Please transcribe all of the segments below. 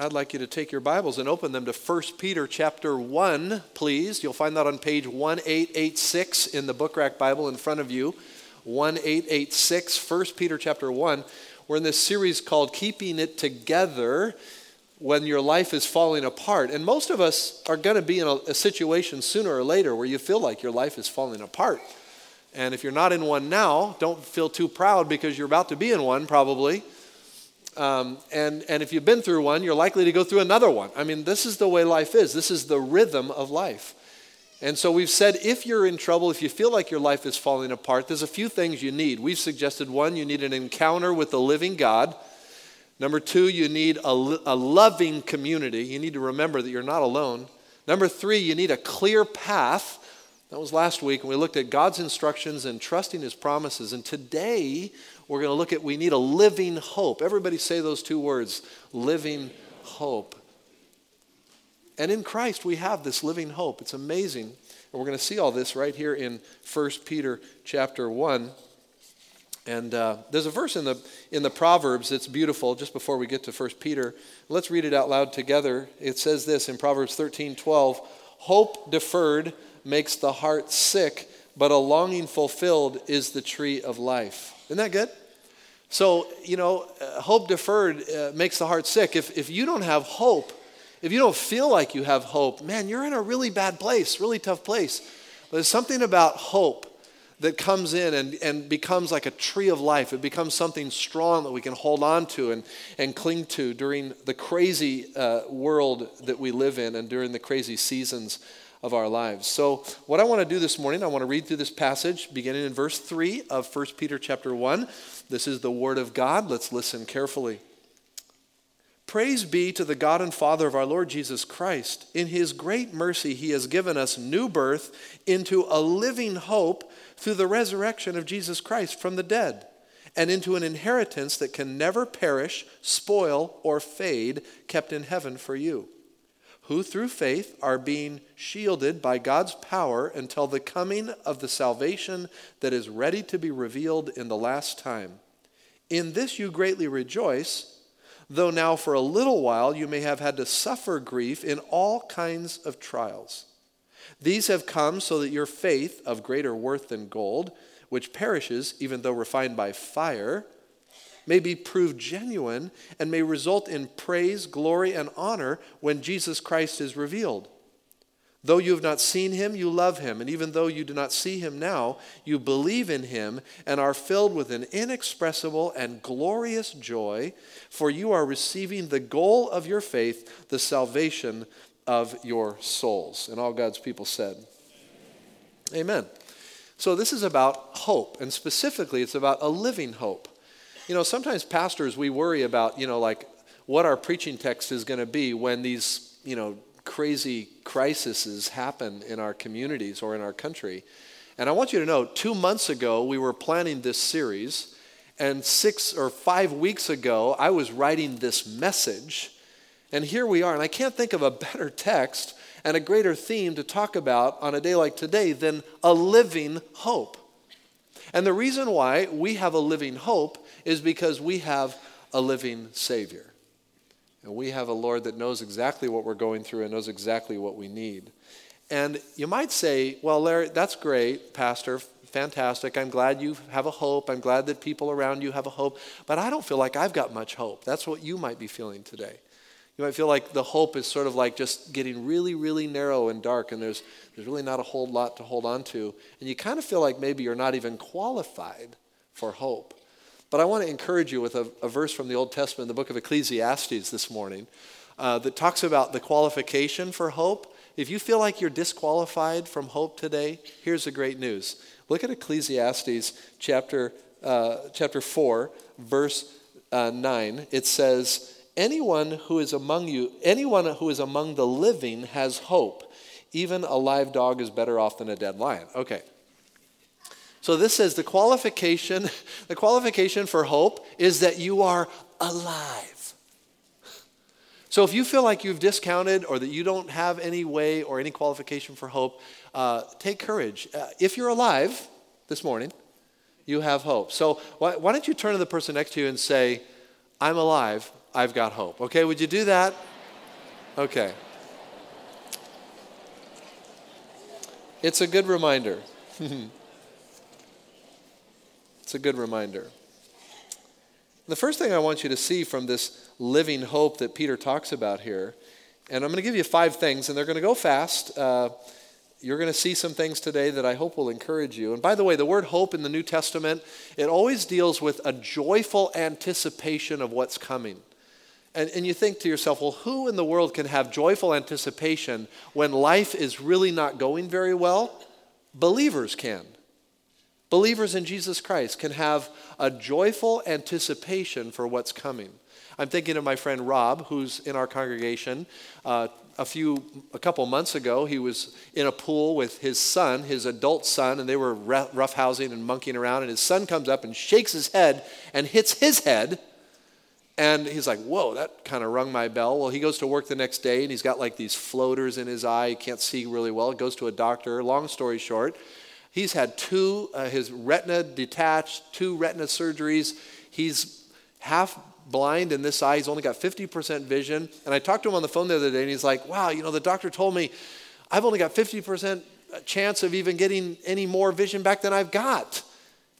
I'd like you to take your Bibles and open them to 1 Peter chapter 1, please. You'll find that on page 1886 in the book rack Bible in front of you. 1886, 1 Peter chapter 1. We're in this series called Keeping It Together when your life is falling apart. And most of us are going to be in a, a situation sooner or later where you feel like your life is falling apart. And if you're not in one now, don't feel too proud because you're about to be in one probably. Um, and, and if you've been through one, you're likely to go through another one. I mean, this is the way life is, this is the rhythm of life. And so we've said if you're in trouble, if you feel like your life is falling apart, there's a few things you need. We've suggested one, you need an encounter with the living God. Number two, you need a, a loving community. You need to remember that you're not alone. Number three, you need a clear path. That was last week, and we looked at God's instructions and trusting His promises. And today, we're going to look at we need a living hope. Everybody say those two words living hope. And in Christ, we have this living hope. It's amazing. And we're going to see all this right here in 1 Peter chapter 1. And uh, there's a verse in the, in the Proverbs that's beautiful just before we get to 1 Peter. Let's read it out loud together. It says this in Proverbs 13 12 Hope deferred makes the heart sick, but a longing fulfilled is the tree of life. Isn't that good? So, you know, uh, hope deferred uh, makes the heart sick. If, if you don't have hope, if you don't feel like you have hope, man, you're in a really bad place, really tough place. But there's something about hope that comes in and, and becomes like a tree of life. It becomes something strong that we can hold on to and, and cling to during the crazy uh, world that we live in and during the crazy seasons of our lives. So, what I want to do this morning, I want to read through this passage beginning in verse 3 of 1 Peter chapter 1. This is the word of God. Let's listen carefully. Praise be to the God and Father of our Lord Jesus Christ. In his great mercy, he has given us new birth into a living hope through the resurrection of Jesus Christ from the dead, and into an inheritance that can never perish, spoil, or fade, kept in heaven for you who through faith are being shielded by God's power until the coming of the salvation that is ready to be revealed in the last time. In this you greatly rejoice, though now for a little while you may have had to suffer grief in all kinds of trials. These have come so that your faith, of greater worth than gold, which perishes even though refined by fire, may be proved genuine and may result in praise, glory, and honor when Jesus Christ is revealed. Though you have not seen him, you love him. And even though you do not see him now, you believe in him and are filled with an inexpressible and glorious joy, for you are receiving the goal of your faith, the salvation of your souls. And all God's people said, Amen. So this is about hope, and specifically, it's about a living hope. You know, sometimes pastors, we worry about, you know, like what our preaching text is going to be when these, you know, crazy crises happen in our communities or in our country. And I want you to know, two months ago, we were planning this series, and six or five weeks ago, I was writing this message. And here we are, and I can't think of a better text and a greater theme to talk about on a day like today than a living hope. And the reason why we have a living hope is because we have a living Savior. And we have a Lord that knows exactly what we're going through and knows exactly what we need. And you might say, well, Larry, that's great, Pastor, fantastic. I'm glad you have a hope. I'm glad that people around you have a hope. But I don't feel like I've got much hope. That's what you might be feeling today. You might feel like the hope is sort of like just getting really, really narrow and dark, and there's, there's really not a whole lot to hold on to. And you kind of feel like maybe you're not even qualified for hope. But I want to encourage you with a, a verse from the Old Testament, the book of Ecclesiastes this morning, uh, that talks about the qualification for hope. If you feel like you're disqualified from hope today, here's the great news. Look at Ecclesiastes chapter, uh, chapter 4, verse uh, 9. It says, Anyone who is among you, anyone who is among the living has hope. Even a live dog is better off than a dead lion. Okay, so this says the qualification, the qualification for hope is that you are alive. So if you feel like you've discounted or that you don't have any way or any qualification for hope, uh, take courage. Uh, if you're alive this morning, you have hope. So why, why don't you turn to the person next to you and say, I'm alive I've got hope. Okay, would you do that? Okay. It's a good reminder. it's a good reminder. The first thing I want you to see from this living hope that Peter talks about here, and I'm going to give you five things, and they're going to go fast. Uh, you're going to see some things today that I hope will encourage you. And by the way, the word hope in the New Testament, it always deals with a joyful anticipation of what's coming. And, and you think to yourself, well, who in the world can have joyful anticipation when life is really not going very well? Believers can. Believers in Jesus Christ can have a joyful anticipation for what's coming. I'm thinking of my friend Rob, who's in our congregation. Uh, a few, a couple months ago, he was in a pool with his son, his adult son, and they were roughhousing and monkeying around. And his son comes up and shakes his head and hits his head. And he's like, whoa, that kind of rung my bell. Well, he goes to work the next day and he's got like these floaters in his eye. He can't see really well. Goes to a doctor. Long story short, he's had two, uh, his retina detached, two retina surgeries. He's half blind in this eye. He's only got 50% vision. And I talked to him on the phone the other day, and he's like, wow, you know, the doctor told me I've only got 50% chance of even getting any more vision back than I've got.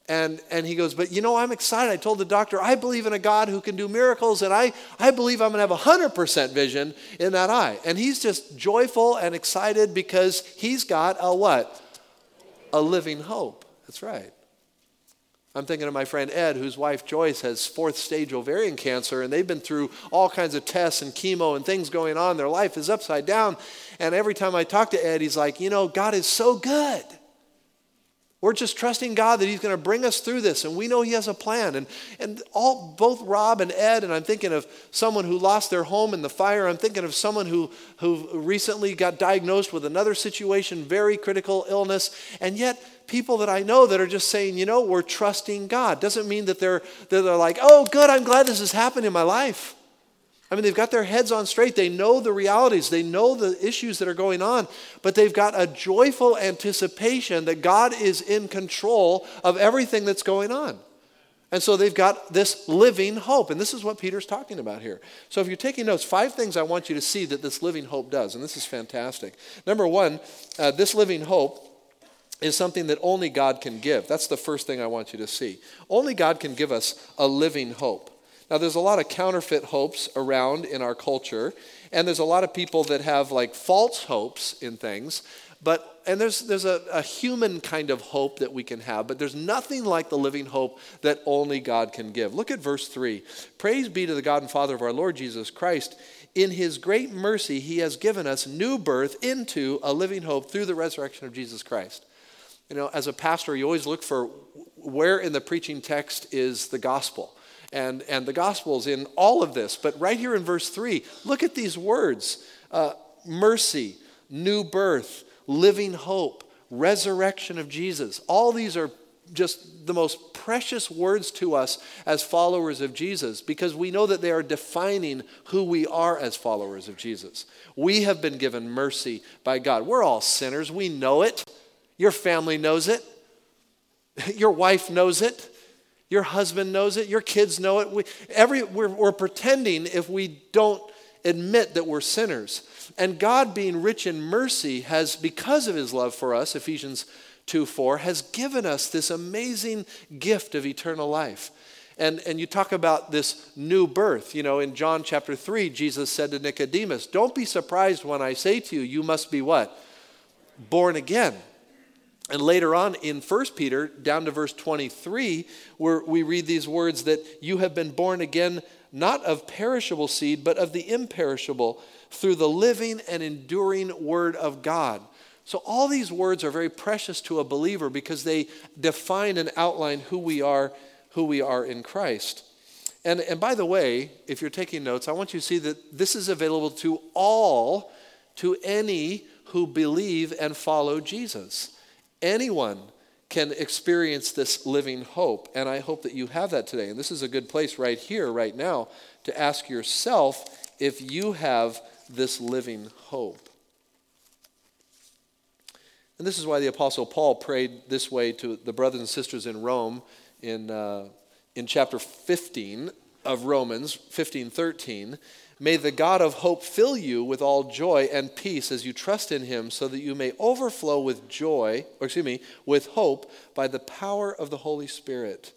And, and he goes, But you know, I'm excited. I told the doctor, I believe in a God who can do miracles, and I, I believe I'm going to have 100% vision in that eye. And he's just joyful and excited because he's got a what? A living hope. That's right. I'm thinking of my friend Ed, whose wife Joyce has fourth stage ovarian cancer, and they've been through all kinds of tests and chemo and things going on. Their life is upside down. And every time I talk to Ed, he's like, You know, God is so good. We're just trusting God that He's going to bring us through this, and we know He has a plan. And, and all, both Rob and Ed, and I'm thinking of someone who lost their home in the fire. I'm thinking of someone who, who recently got diagnosed with another situation, very critical illness, and yet people that I know that are just saying, you know, we're trusting God. Doesn't mean that they're, that they're like, oh, good, I'm glad this has happened in my life. I mean, they've got their heads on straight. They know the realities, they know the issues that are going on, but they've got a joyful anticipation that God is in control of everything that's going on. And so they've got this living hope. And this is what Peter's talking about here. So if you're taking notes, five things I want you to see that this living hope does. And this is fantastic. Number one, uh, this living hope is something that only God can give. That's the first thing I want you to see. Only God can give us a living hope. Now, there's a lot of counterfeit hopes around in our culture, and there's a lot of people that have like false hopes in things. But, and there's, there's a, a human kind of hope that we can have, but there's nothing like the living hope that only God can give. Look at verse 3. Praise be to the God and Father of our Lord Jesus Christ. In his great mercy, he has given us new birth into a living hope through the resurrection of Jesus Christ. You know, as a pastor, you always look for where in the preaching text is the gospel. And, and the Gospels in all of this. But right here in verse 3, look at these words uh, mercy, new birth, living hope, resurrection of Jesus. All these are just the most precious words to us as followers of Jesus because we know that they are defining who we are as followers of Jesus. We have been given mercy by God. We're all sinners, we know it. Your family knows it. Your wife knows it. Your husband knows it. Your kids know it. We, every, we're, we're pretending if we don't admit that we're sinners. And God, being rich in mercy, has, because of his love for us, Ephesians 2 4, has given us this amazing gift of eternal life. And, and you talk about this new birth. You know, in John chapter 3, Jesus said to Nicodemus, Don't be surprised when I say to you, you must be what? Born again. And later on in 1 Peter, down to verse 23, where we read these words that you have been born again, not of perishable seed, but of the imperishable, through the living and enduring word of God. So, all these words are very precious to a believer because they define and outline who we are, who we are in Christ. And, and by the way, if you're taking notes, I want you to see that this is available to all, to any who believe and follow Jesus. Anyone can experience this living hope, and I hope that you have that today. And this is a good place right here, right now, to ask yourself if you have this living hope. And this is why the Apostle Paul prayed this way to the brothers and sisters in Rome in, uh, in chapter 15. of Romans 15 13. May the God of hope fill you with all joy and peace as you trust in him, so that you may overflow with joy, or excuse me, with hope by the power of the Holy Spirit.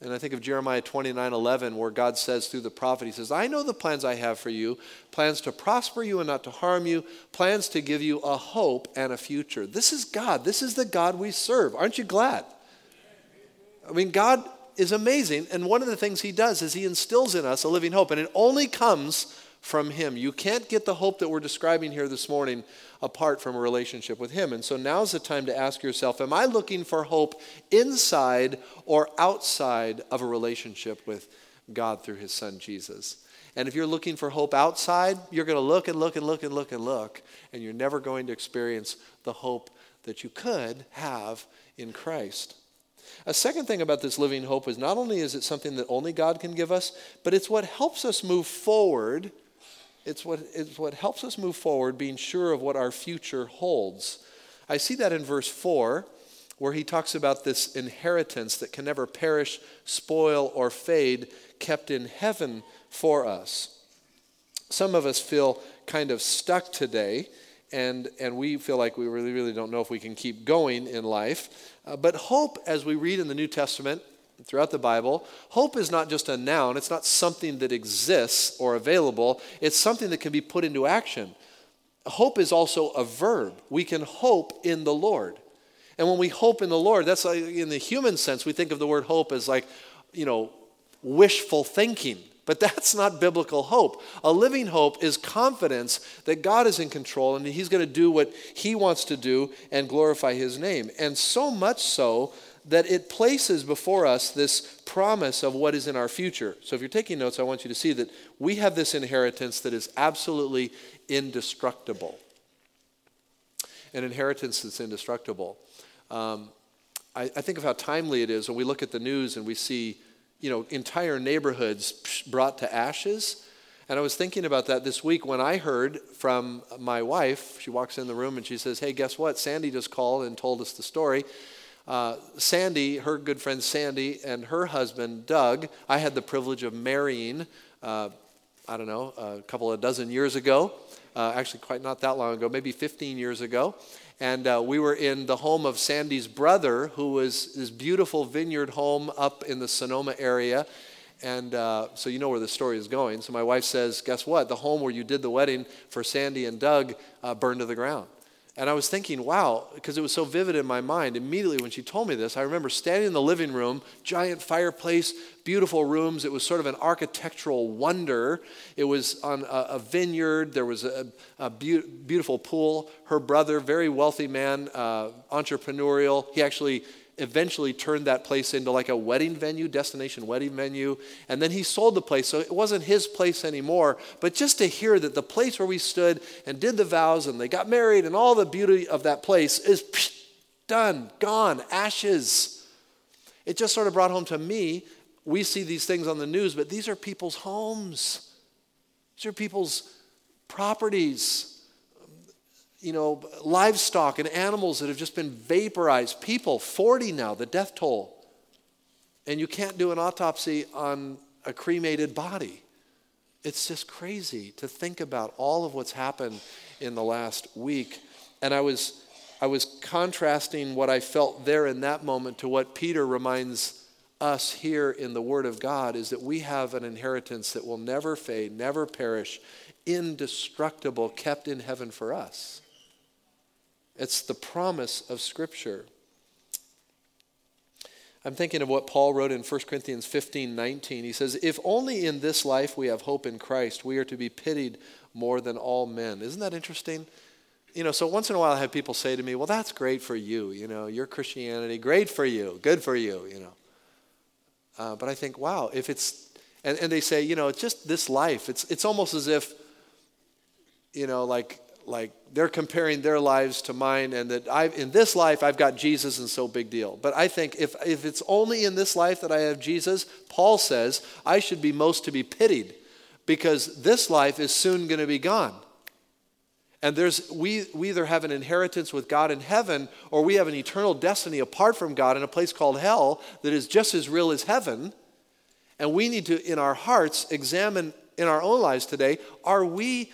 And I think of Jeremiah 29 11, where God says through the prophet, He says, I know the plans I have for you plans to prosper you and not to harm you, plans to give you a hope and a future. This is God. This is the God we serve. Aren't you glad? I mean, God is amazing. And one of the things He does is He instills in us a living hope, and it only comes from Him. You can't get the hope that we're describing here this morning apart from a relationship with Him. And so now's the time to ask yourself Am I looking for hope inside or outside of a relationship with God through His Son Jesus? And if you're looking for hope outside, you're going to look and look and look and look and look, and you're never going to experience the hope that you could have in Christ. A second thing about this living hope is not only is it something that only God can give us, but it's what helps us move forward it's what, it's what helps us move forward, being sure of what our future holds. I see that in verse 4, where he talks about this inheritance that can never perish, spoil, or fade, kept in heaven for us. Some of us feel kind of stuck today, and, and we feel like we really, really don't know if we can keep going in life. Uh, but hope, as we read in the New Testament, throughout the Bible, hope is not just a noun, it's not something that exists or available, it's something that can be put into action. Hope is also a verb. We can hope in the Lord. And when we hope in the Lord, that's like in the human sense, we think of the word hope as like, you know, wishful thinking. But that's not biblical hope. A living hope is confidence that God is in control and He's going to do what He wants to do and glorify His name. And so much so that it places before us this promise of what is in our future. So if you're taking notes, I want you to see that we have this inheritance that is absolutely indestructible. An inheritance that's indestructible. Um, I, I think of how timely it is when we look at the news and we see, you know, entire neighborhoods brought to ashes. And I was thinking about that this week when I heard from my wife. She walks in the room and she says, Hey, guess what? Sandy just called and told us the story. Uh, Sandy, her good friend Sandy, and her husband Doug, I had the privilege of marrying, uh, I don't know, a couple of dozen years ago. Uh, actually, quite not that long ago, maybe 15 years ago. And uh, we were in the home of Sandy's brother, who was this beautiful vineyard home up in the Sonoma area. And uh, so you know where the story is going. So my wife says, Guess what? The home where you did the wedding for Sandy and Doug uh, burned to the ground. And I was thinking, wow, because it was so vivid in my mind. Immediately when she told me this, I remember standing in the living room, giant fireplace, beautiful rooms. It was sort of an architectural wonder. It was on a, a vineyard, there was a, a be- beautiful pool. Her brother, very wealthy man, uh, entrepreneurial, he actually eventually turned that place into like a wedding venue, destination wedding venue. And then he sold the place, so it wasn't his place anymore. But just to hear that the place where we stood and did the vows and they got married and all the beauty of that place is done, gone, ashes. It just sort of brought home to me. We see these things on the news, but these are people's homes. These are people's properties you know, livestock and animals that have just been vaporized. People, 40 now, the death toll. And you can't do an autopsy on a cremated body. It's just crazy to think about all of what's happened in the last week. And I was, I was contrasting what I felt there in that moment to what Peter reminds us here in the Word of God is that we have an inheritance that will never fade, never perish, indestructible, kept in heaven for us. It's the promise of Scripture. I'm thinking of what Paul wrote in 1 Corinthians 15 19. He says, If only in this life we have hope in Christ, we are to be pitied more than all men. Isn't that interesting? You know, so once in a while I have people say to me, Well, that's great for you. You know, your Christianity, great for you, good for you, you know. Uh, but I think, wow, if it's, and, and they say, you know, it's just this life. It's, it's almost as if, you know, like like they're comparing their lives to mine and that I in this life I've got Jesus and so big deal. But I think if if it's only in this life that I have Jesus, Paul says I should be most to be pitied because this life is soon going to be gone. And there's we we either have an inheritance with God in heaven or we have an eternal destiny apart from God in a place called hell that is just as real as heaven. And we need to, in our hearts, examine in our own lives today are we,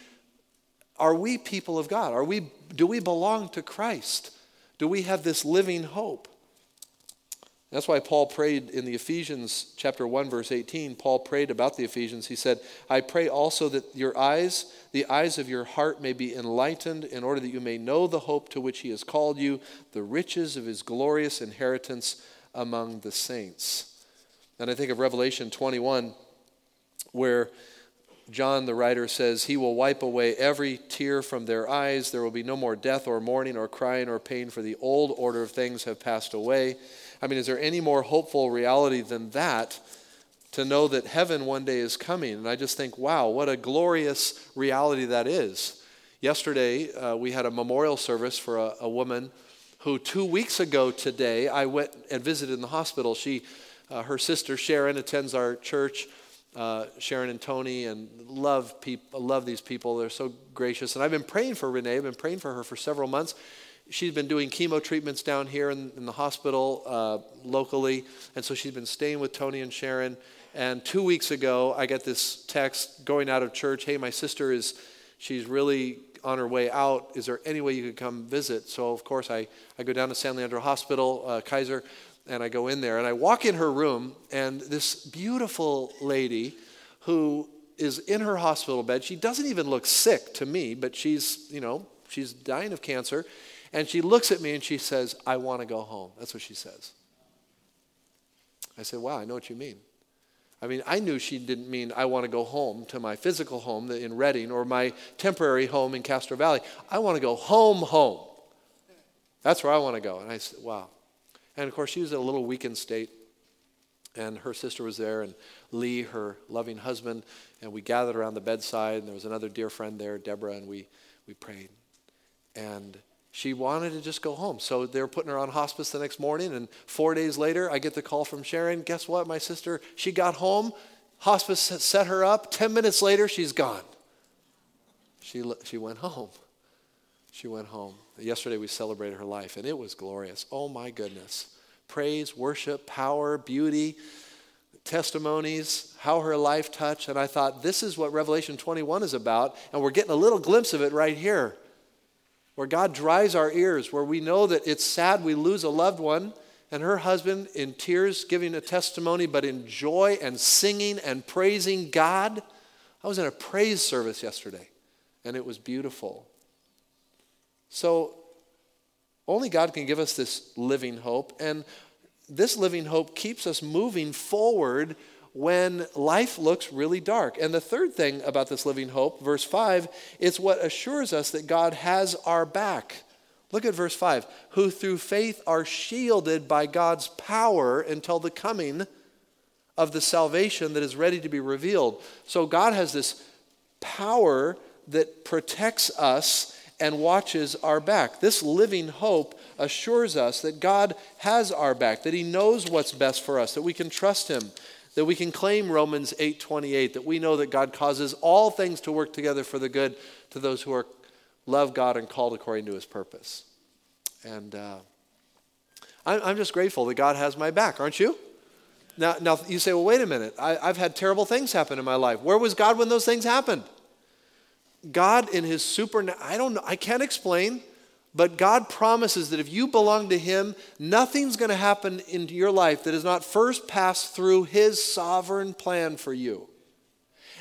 are we people of God? Are we, do we belong to Christ? Do we have this living hope? That's why Paul prayed in the Ephesians chapter 1 verse 18. Paul prayed about the Ephesians. He said, "I pray also that your eyes, the eyes of your heart may be enlightened in order that you may know the hope to which he has called you, the riches of his glorious inheritance among the saints." And I think of Revelation 21 where John, the writer, says, He will wipe away every tear from their eyes. There will be no more death or mourning or crying or pain, for the old order of things have passed away. I mean, is there any more hopeful reality than that to know that heaven one day is coming? And I just think, wow, what a glorious reality that is. Yesterday, uh, we had a memorial service for a, a, woman who, two weeks ago today, I went and visited in the hospital. She, uh, her sister Sharon, attends our church uh, Sharon and Tony, and love people, love these people. They're so gracious. And I've been praying for Renee. I've been praying for her for several months. She's been doing chemo treatments down here in, in the hospital uh, locally, and so she's been staying with Tony and Sharon. And two weeks ago, I got this text going out of church. Hey, my sister is, she's really on her way out. Is there any way you could come visit? So, of course, I, I go down to San Leandro Hospital, uh, Kaiser, and I go in there and I walk in her room, and this beautiful lady who is in her hospital bed, she doesn't even look sick to me, but she's, you know, she's dying of cancer. And she looks at me and she says, I want to go home. That's what she says. I said, Wow, I know what you mean. I mean, I knew she didn't mean I want to go home to my physical home in Redding or my temporary home in Castro Valley. I want to go home, home. That's where I want to go. And I said, Wow. And of course, she was in a little weakened state. And her sister was there, and Lee, her loving husband, and we gathered around the bedside. And there was another dear friend there, Deborah, and we, we prayed. And she wanted to just go home. So they were putting her on hospice the next morning. And four days later, I get the call from Sharon. Guess what? My sister, she got home. Hospice set her up. Ten minutes later, she's gone. She, she went home. She went home. Yesterday we celebrated her life, and it was glorious. Oh my goodness. Praise, worship, power, beauty, testimonies, how her life touched. And I thought, this is what Revelation 21 is about, and we're getting a little glimpse of it right here. Where God dries our ears, where we know that it's sad we lose a loved one, and her husband in tears giving a testimony, but in joy and singing and praising God. I was in a praise service yesterday, and it was beautiful. So, only God can give us this living hope. And this living hope keeps us moving forward when life looks really dark. And the third thing about this living hope, verse 5, it's what assures us that God has our back. Look at verse 5 who through faith are shielded by God's power until the coming of the salvation that is ready to be revealed. So God has this power that protects us and watches our back. This living hope assures us that God has our back, that he knows what's best for us, that we can trust him, that we can claim Romans 8:28, that we know that God causes all things to work together for the good to those who are love God and called according to his purpose. And uh, I'm, just grateful that God has my back, aren't you? Now, now you say, well, wait a minute. I, I've had terrible things happen in my life. Where was God when those things happened? God, in His super, I don't know, I can't explain, but God promises that if you belong to Him, nothing's going to happen in your life that is not first passed through His sovereign plan for you.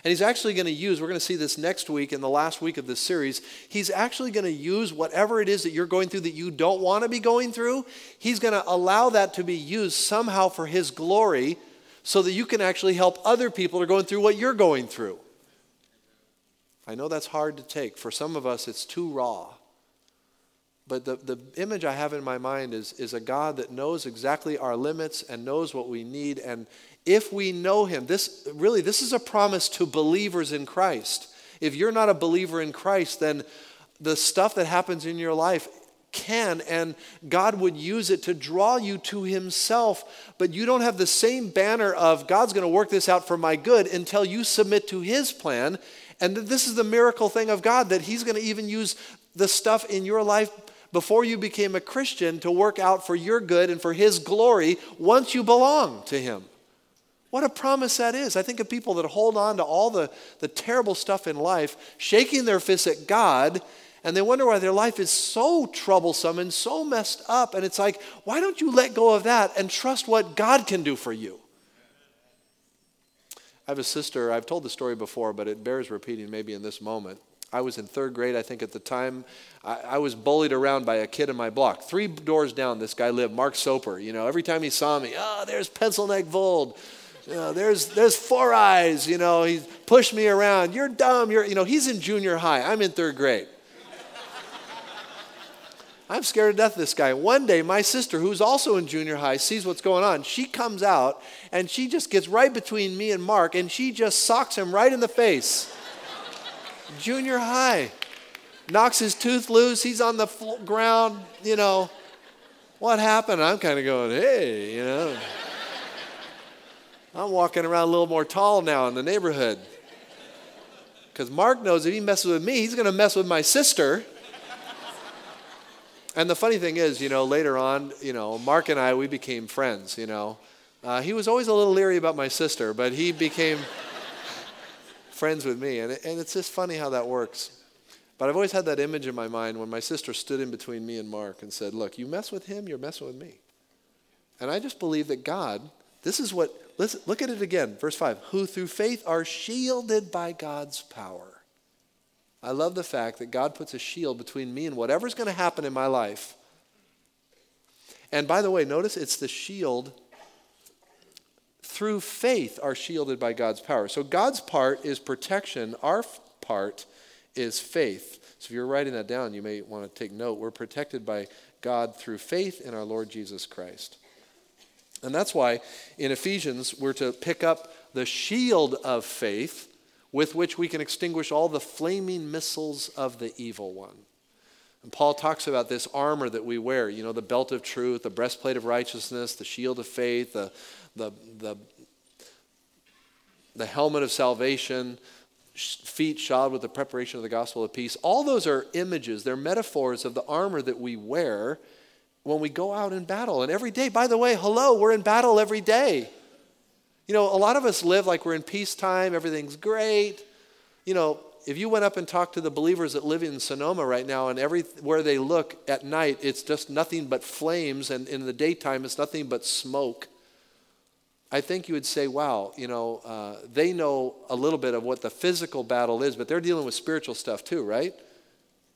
And He's actually going to use, we're going to see this next week in the last week of this series, He's actually going to use whatever it is that you're going through that you don't want to be going through, He's going to allow that to be used somehow for His glory so that you can actually help other people who are going through what you're going through. I know that's hard to take. For some of us, it's too raw. But the, the image I have in my mind is, is a God that knows exactly our limits and knows what we need. And if we know Him, this really, this is a promise to believers in Christ. If you're not a believer in Christ, then the stuff that happens in your life can and God would use it to draw you to Himself. But you don't have the same banner of God's going to work this out for my good until you submit to His plan and this is the miracle thing of God that He's going to even use the stuff in your life before you became a Christian to work out for your good and for His glory once you belong to Him. What a promise that is. I think of people that hold on to all the, the terrible stuff in life, shaking their fists at God, and they wonder why their life is so troublesome and so messed up. And it's like, why don't you let go of that and trust what God can do for you? I have a sister, I've told the story before, but it bears repeating maybe in this moment. I was in third grade, I think, at the time. I, I, was bullied around by a kid in my block. Three doors down, this guy lived, Mark Soper. You know, every time he saw me, oh, there's pencil neck Vold. You know, there's, there's four eyes. You know, he pushed me around. You're dumb. You're, you know, he's in junior high. I'm in third grade. I'm scared to death of this guy. One day, my sister, who's also in junior high, sees what's going on. She comes out and she just gets right between me and Mark and she just socks him right in the face junior high. Knocks his tooth loose. He's on the ground, you know. What happened? I'm kind of going, hey, you know. I'm walking around a little more tall now in the neighborhood. Because Mark knows if he messes with me, he's going to mess with my sister. And the funny thing is, you know, later on, you know, Mark and I, we became friends, you know. Uh, he was always a little leery about my sister, but he became friends with me. And, it, and it's just funny how that works. But I've always had that image in my mind when my sister stood in between me and Mark and said, Look, you mess with him, you're messing with me. And I just believe that God, this is what, listen, look at it again, verse 5 who through faith are shielded by God's power. I love the fact that God puts a shield between me and whatever's going to happen in my life. And by the way, notice it's the shield through faith are shielded by God's power. So God's part is protection, our part is faith. So if you're writing that down, you may want to take note. We're protected by God through faith in our Lord Jesus Christ. And that's why in Ephesians we're to pick up the shield of faith with which we can extinguish all the flaming missiles of the evil one. And Paul talks about this armor that we wear, you know, the belt of truth, the breastplate of righteousness, the shield of faith, the, the, the, the helmet of salvation, feet shod with the preparation of the gospel of peace. All those are images, they're metaphors of the armor that we wear when we go out in battle. And every day, by the way, hello, we're in battle every day. You know, a lot of us live like we're in peacetime, everything's great. You know, if you went up and talked to the believers that live in Sonoma right now, and everywhere they look at night, it's just nothing but flames, and in the daytime, it's nothing but smoke. I think you would say, wow, you know, uh, they know a little bit of what the physical battle is, but they're dealing with spiritual stuff too, right?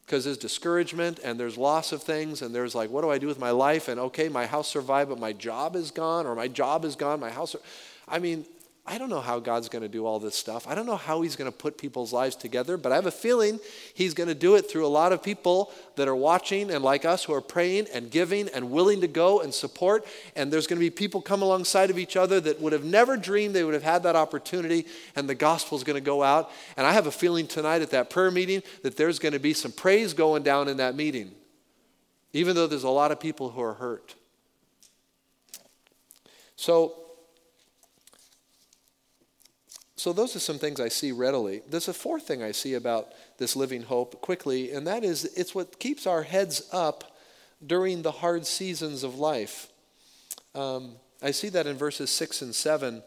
Because there's discouragement and there's loss of things, and there's like, what do I do with my life? And okay, my house survived, but my job is gone, or my job is gone, my house. I mean, I don't know how God's going to do all this stuff. I don't know how He's going to put people's lives together, but I have a feeling He's going to do it through a lot of people that are watching and like us who are praying and giving and willing to go and support. And there's going to be people come alongside of each other that would have never dreamed they would have had that opportunity, and the gospel is going to go out. And I have a feeling tonight at that prayer meeting that there's going to be some praise going down in that meeting, even though there's a lot of people who are hurt. So, so, those are some things I see readily. There's a fourth thing I see about this living hope quickly, and that is it's what keeps our heads up during the hard seasons of life. Um, I see that in verses 6 and 7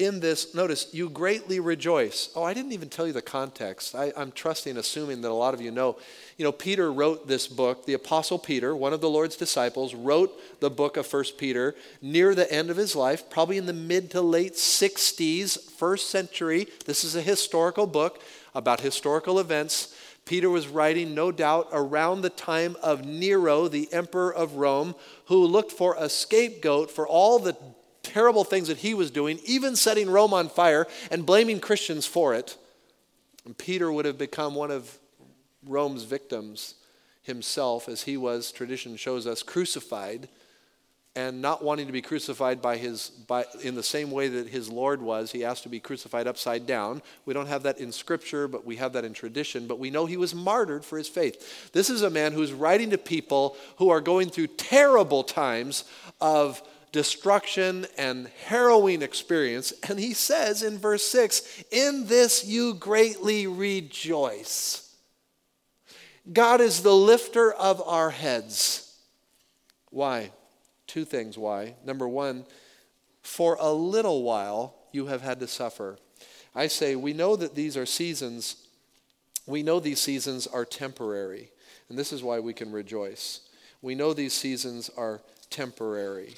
in this, notice, you greatly rejoice. Oh, I didn't even tell you the context. I, am trusting, assuming that a lot of you know. You know, Peter wrote this book. The Apostle Peter, one of the Lord's disciples, wrote the book of First Peter near the end of his life, probably in the mid to late 60s, first century. This is a historical book about historical events. Peter was writing, no doubt, around the time of Nero, the emperor of Rome, who looked for a scapegoat for all the terrible things that he was doing, even setting Rome on fire and blaming Christians for it. And Peter would have become one of Rome's victims himself, as he was, tradition shows us, crucified and not wanting to be crucified by his by, in the same way that his lord was. He asked to be crucified upside down. We don't have that in scripture but we have that in tradition. But we know he was martyred for his faith. This is a man who's writing to people who are going through terrible times of destruction and harrowing experience. And he says in verse 6 In this you greatly rejoice. God is the lifter of our heads. Why? Two things why. Number one, for a little while you have had to suffer. I say, we know that these are seasons, we know these seasons are temporary. And this is why we can rejoice. We know these seasons are temporary.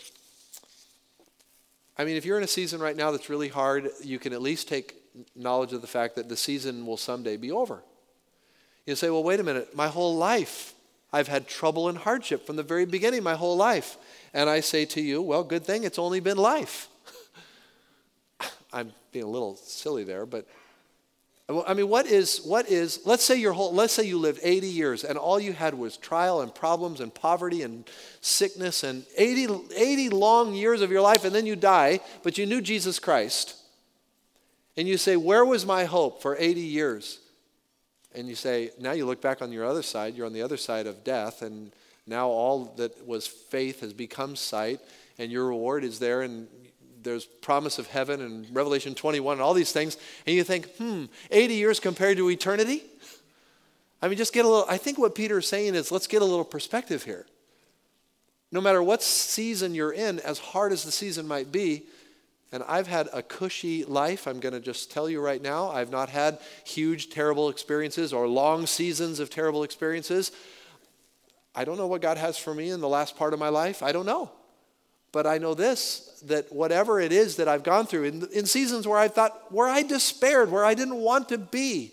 I mean, if you're in a season right now that's really hard, you can at least take knowledge of the fact that the season will someday be over. You say, well, wait a minute, my whole life I've had trouble and hardship from the very beginning, my whole life. And I say to you, well, good thing it's only been life. I'm being a little silly there, but I mean, what is, what is, let's say your whole, let's say you lived 80 years and all you had was trial and problems and poverty and sickness and 80, 80 long years of your life and then you die, but you knew Jesus Christ. And you say, where was my hope for 80 years? And you say, now you look back on your other side, you're on the other side of death, and now all that was faith has become sight, and your reward is there, and there's promise of heaven and Revelation 21 and all these things, and you think, hmm, 80 years compared to eternity? I mean, just get a little, I think what Peter is saying is let's get a little perspective here. No matter what season you're in, as hard as the season might be, and I've had a cushy life. I'm going to just tell you right now. I've not had huge, terrible experiences or long seasons of terrible experiences. I don't know what God has for me in the last part of my life. I don't know. But I know this that whatever it is that I've gone through, in, in seasons where I thought, where I despaired, where I didn't want to be,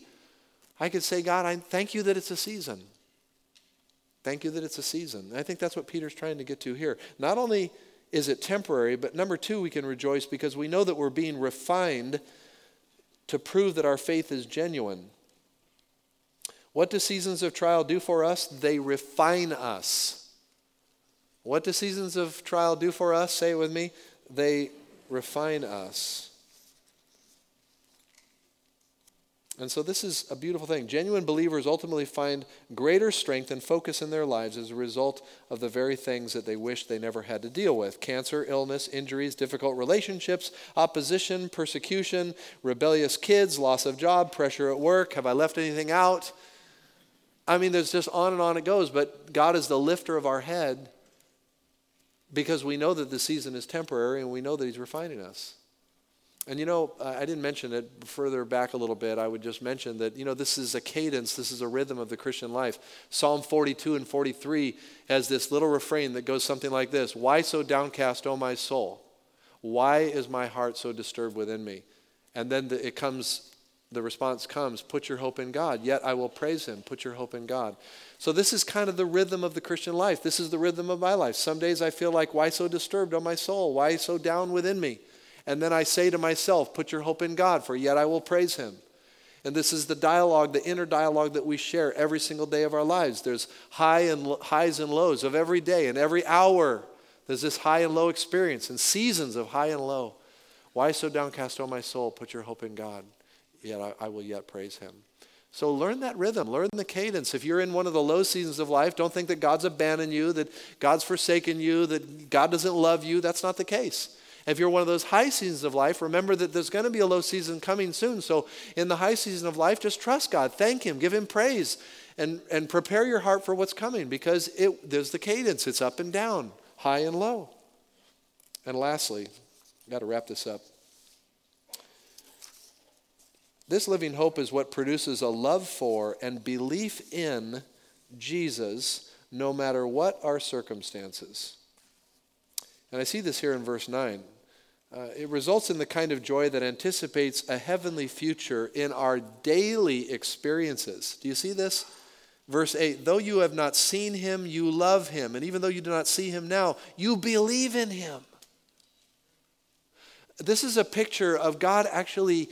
I could say, God, I thank you that it's a season. Thank you that it's a season. And I think that's what Peter's trying to get to here. Not only is it temporary? But number two, we can rejoice because we know that we're being refined to prove that our faith is genuine. What do seasons of trial do for us? They refine us. What do seasons of trial do for us? Say it with me. They refine us. And so this is a beautiful thing. Genuine believers ultimately find greater strength and focus in their lives as a result of the very things that they wish they never had to deal with cancer, illness, injuries, difficult relationships, opposition, persecution, rebellious kids, loss of job, pressure at work. Have I left anything out? I mean, there's just on and on it goes, but God is the lifter of our head because we know that the season is temporary and we know that He's refining us. And you know, I didn't mention it further back a little bit. I would just mention that, you know, this is a cadence, this is a rhythm of the Christian life. Psalm 42 and 43 has this little refrain that goes something like this Why so downcast, O my soul? Why is my heart so disturbed within me? And then the, it comes, the response comes, Put your hope in God. Yet I will praise him. Put your hope in God. So this is kind of the rhythm of the Christian life. This is the rhythm of my life. Some days I feel like, Why so disturbed, O my soul? Why so down within me? And then I say to myself, Put your hope in God, for yet I will praise him. And this is the dialogue, the inner dialogue that we share every single day of our lives. There's high and highs and lows of every day and every hour. There's this high and low experience and seasons of high and low. Why so downcast, O my soul? Put your hope in God. Yet I, I will yet praise him. So learn that rhythm, learn the cadence. If you're in one of the low seasons of life, don't think that God's abandoned you, that God's forsaken you, that God doesn't love you. That's not the case. If you're one of those high seasons of life, remember that there's going to be a low season coming soon. So in the high season of life, just trust God, thank Him, give Him praise, and, and prepare your heart for what's coming because it, there's the cadence. It's up and down, high and low. And lastly, got to wrap this up. This living hope is what produces a love for and belief in Jesus no matter what our circumstances. And I see this here in verse 9. Uh, it results in the kind of joy that anticipates a heavenly future in our daily experiences. Do you see this? Verse 8 Though you have not seen him, you love him. And even though you do not see him now, you believe in him. This is a picture of God actually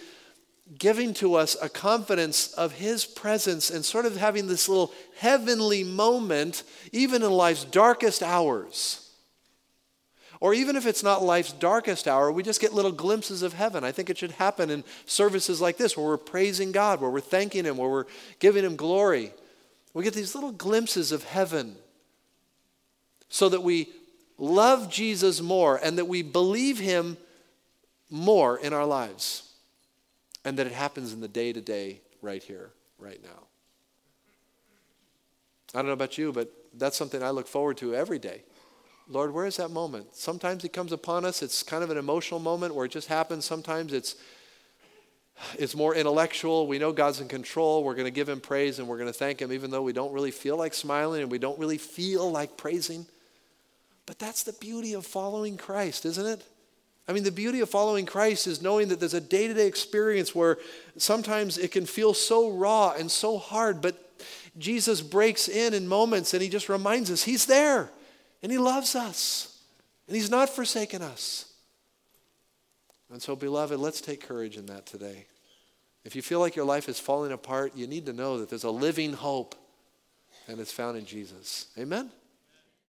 giving to us a confidence of his presence and sort of having this little heavenly moment, even in life's darkest hours. Or even if it's not life's darkest hour, we just get little glimpses of heaven. I think it should happen in services like this where we're praising God, where we're thanking Him, where we're giving Him glory. We get these little glimpses of heaven so that we love Jesus more and that we believe Him more in our lives. And that it happens in the day to day right here, right now. I don't know about you, but that's something I look forward to every day Lord, where is that moment? Sometimes it comes upon us. It's kind of an emotional moment where it just happens. Sometimes it's it's more intellectual. We know God's in control. We're going to give him praise and we're going to thank him even though we don't really feel like smiling and we don't really feel like praising. But that's the beauty of following Christ, isn't it? I mean, the beauty of following Christ is knowing that there's a day to day experience where sometimes it can feel so raw and so hard, but Jesus breaks in in moments and he just reminds us he's there and he loves us and he's not forsaken us. And so, beloved, let's take courage in that today. If you feel like your life is falling apart, you need to know that there's a living hope and it's found in Jesus. Amen?